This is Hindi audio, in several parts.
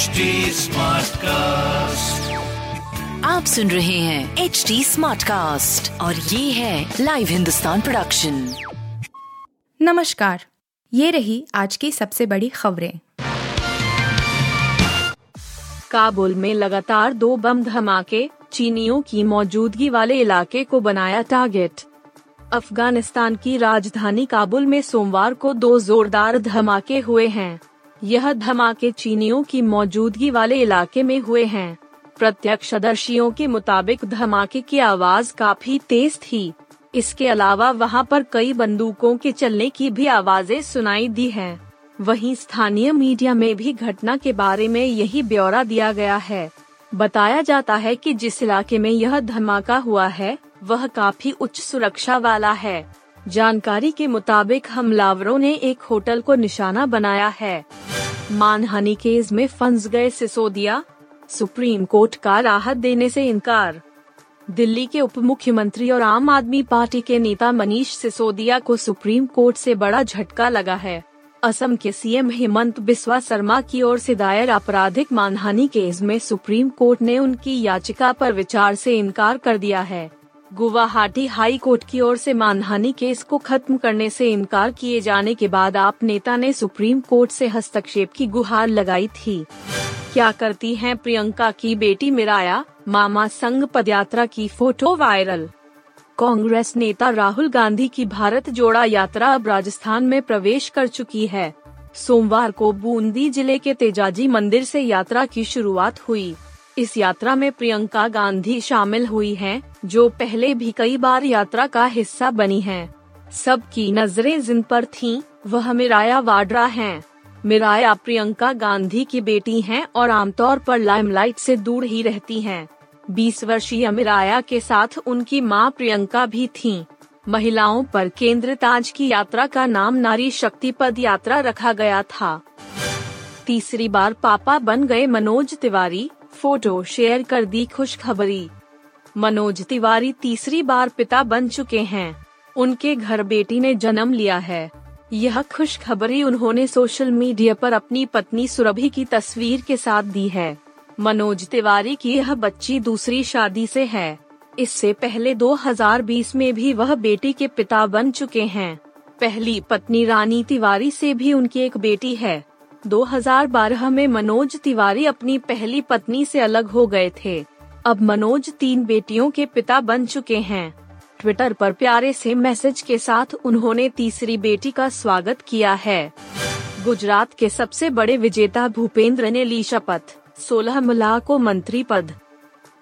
HD कास्ट आप सुन रहे हैं एच डी स्मार्ट कास्ट और ये है लाइव हिंदुस्तान प्रोडक्शन नमस्कार ये रही आज की सबसे बड़ी खबरें। काबुल में लगातार दो बम धमाके चीनियों की मौजूदगी वाले इलाके को बनाया टारगेट। अफ़गानिस्तान की राजधानी काबुल में सोमवार को दो जोरदार धमाके हुए हैं। यह धमाके चीनियों की मौजूदगी वाले इलाके में हुए हैं। प्रत्यक्षदर्शियों के मुताबिक धमाके की आवाज़ काफ़ी तेज थी। इसके अलावा वहाँ पर कई बंदूकों के चलने की भी आवाज़ें सुनाई दी हैं। वहीं स्थानीय मीडिया में भी घटना के बारे में यही ब्यौरा दिया गया है। बताया जाता है कि जिस इलाके में यह धमाका हुआ है, वह काफ़ी उच्च सुरक्षा वाला है। जानकारी के मुताबिक हमलावरों ने एक होटल को निशाना बनाया है। मानहानि केस में फंस गए सिसोदिया, सुप्रीम कोर्ट का राहत देने से इनकार। दिल्ली के उप मुख्यमंत्री और आम आदमी पार्टी के नेता मनीष सिसोदिया को सुप्रीम कोर्ट से बड़ा झटका लगा है। असम के सीएम हेमंत बिस्वा शर्मा की ओर से दायर आपराधिक मानहानि केस में सुप्रीम कोर्ट ने उनकी याचिका पर विचार से इनकार कर दिया है। गुवाहाटी हाई कोर्ट की ओर से मानहानि केस को खत्म करने से इनकार किए जाने के बाद आप नेता ने सुप्रीम कोर्ट से हस्तक्षेप की गुहार लगाई थी। क्या करती हैं प्रियंका की बेटी मिराया? मामा संघ पदयात्रा की फ़ोटो वायरल। कांग्रेस नेता राहुल गांधी की भारत जोड़ा यात्रा अब राजस्थान में प्रवेश कर चुकी है। सोमवार को बूंदी ज़िले के तेजाजी मंदिर से यात्रा की शुरुआत हुई। इस यात्रा में प्रियंका गांधी शामिल हुई हैं, जो पहले भी कई बार यात्रा का हिस्सा बनी हैं। सबकी नज़रें जिन पर थीं, वह मिराया वाड्रा हैं। मिराया प्रियंका गांधी की बेटी हैं और आमतौर पर लाइमलाइट से दूर ही रहती हैं। 20 वर्षीय मिराया के साथ उनकी माँ प्रियंका भी थीं। महिलाओं पर केंद्रित आज की यात्रा का नाम नारी शक्ति पद यात्रा रखा गया था तीसरी बार पापा बन गए मनोज तिवारी फ़ोटो शेयर कर दी खुशखबरी। मनोज तिवारी तीसरी बार पिता बन चुके हैं। उनके घर बेटी ने जन्म लिया है। यह खुशखबरी उन्होंने सोशल मीडिया पर अपनी पत्नी सुरभि की तस्वीर के साथ दी है। मनोज तिवारी की यह बच्ची दूसरी शादी से है। इससे पहले 2020 में भी वह बेटी के पिता बन चुके हैं। पहली पत्नी रानी तिवारी से भी उनकी एक बेटी है। 2012 में मनोज तिवारी अपनी पहली पत्नी से अलग हो गए थे। अब मनोज तीन बेटियों के पिता बन चुके हैं। ट्विटर पर प्यारे से मैसेज के साथ उन्होंने तीसरी बेटी का स्वागत किया है। गुजरात के सबसे बड़े विजेता भूपेंद्र ने ली शपथ 16 मलाह को मंत्री पद।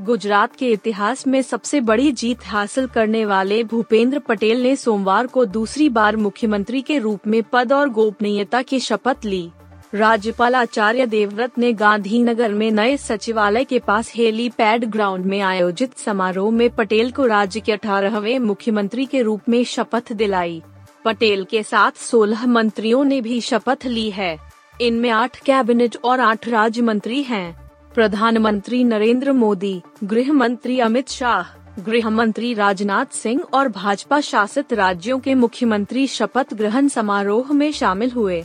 गुजरात के इतिहास में सबसे बड़ी जीत हासिल करने वाले भूपेंद्र पटेल ने सोमवार को दूसरी बार मुख्यमंत्री के रूप में पद और गोपनीयता की शपथ ली। राज्यपाल आचार्य देवव्रत ने गांधीनगर में नए सचिवालय के पास हेली पैड ग्राउंड में आयोजित समारोह में पटेल को राज्य के अठारहवे मुख्यमंत्री के रूप में शपथ दिलाई। पटेल के साथ 16 मंत्रियों ने भी शपथ ली है। इनमें आठ कैबिनेट और आठ राज्य मंत्री हैं। प्रधानमंत्री नरेंद्र मोदी, गृह मंत्री अमित शाह, गृह मंत्री राजनाथ सिंह और भाजपा शासित राज्यों के मुख्यमंत्री शपथ ग्रहण समारोह में शामिल हुए।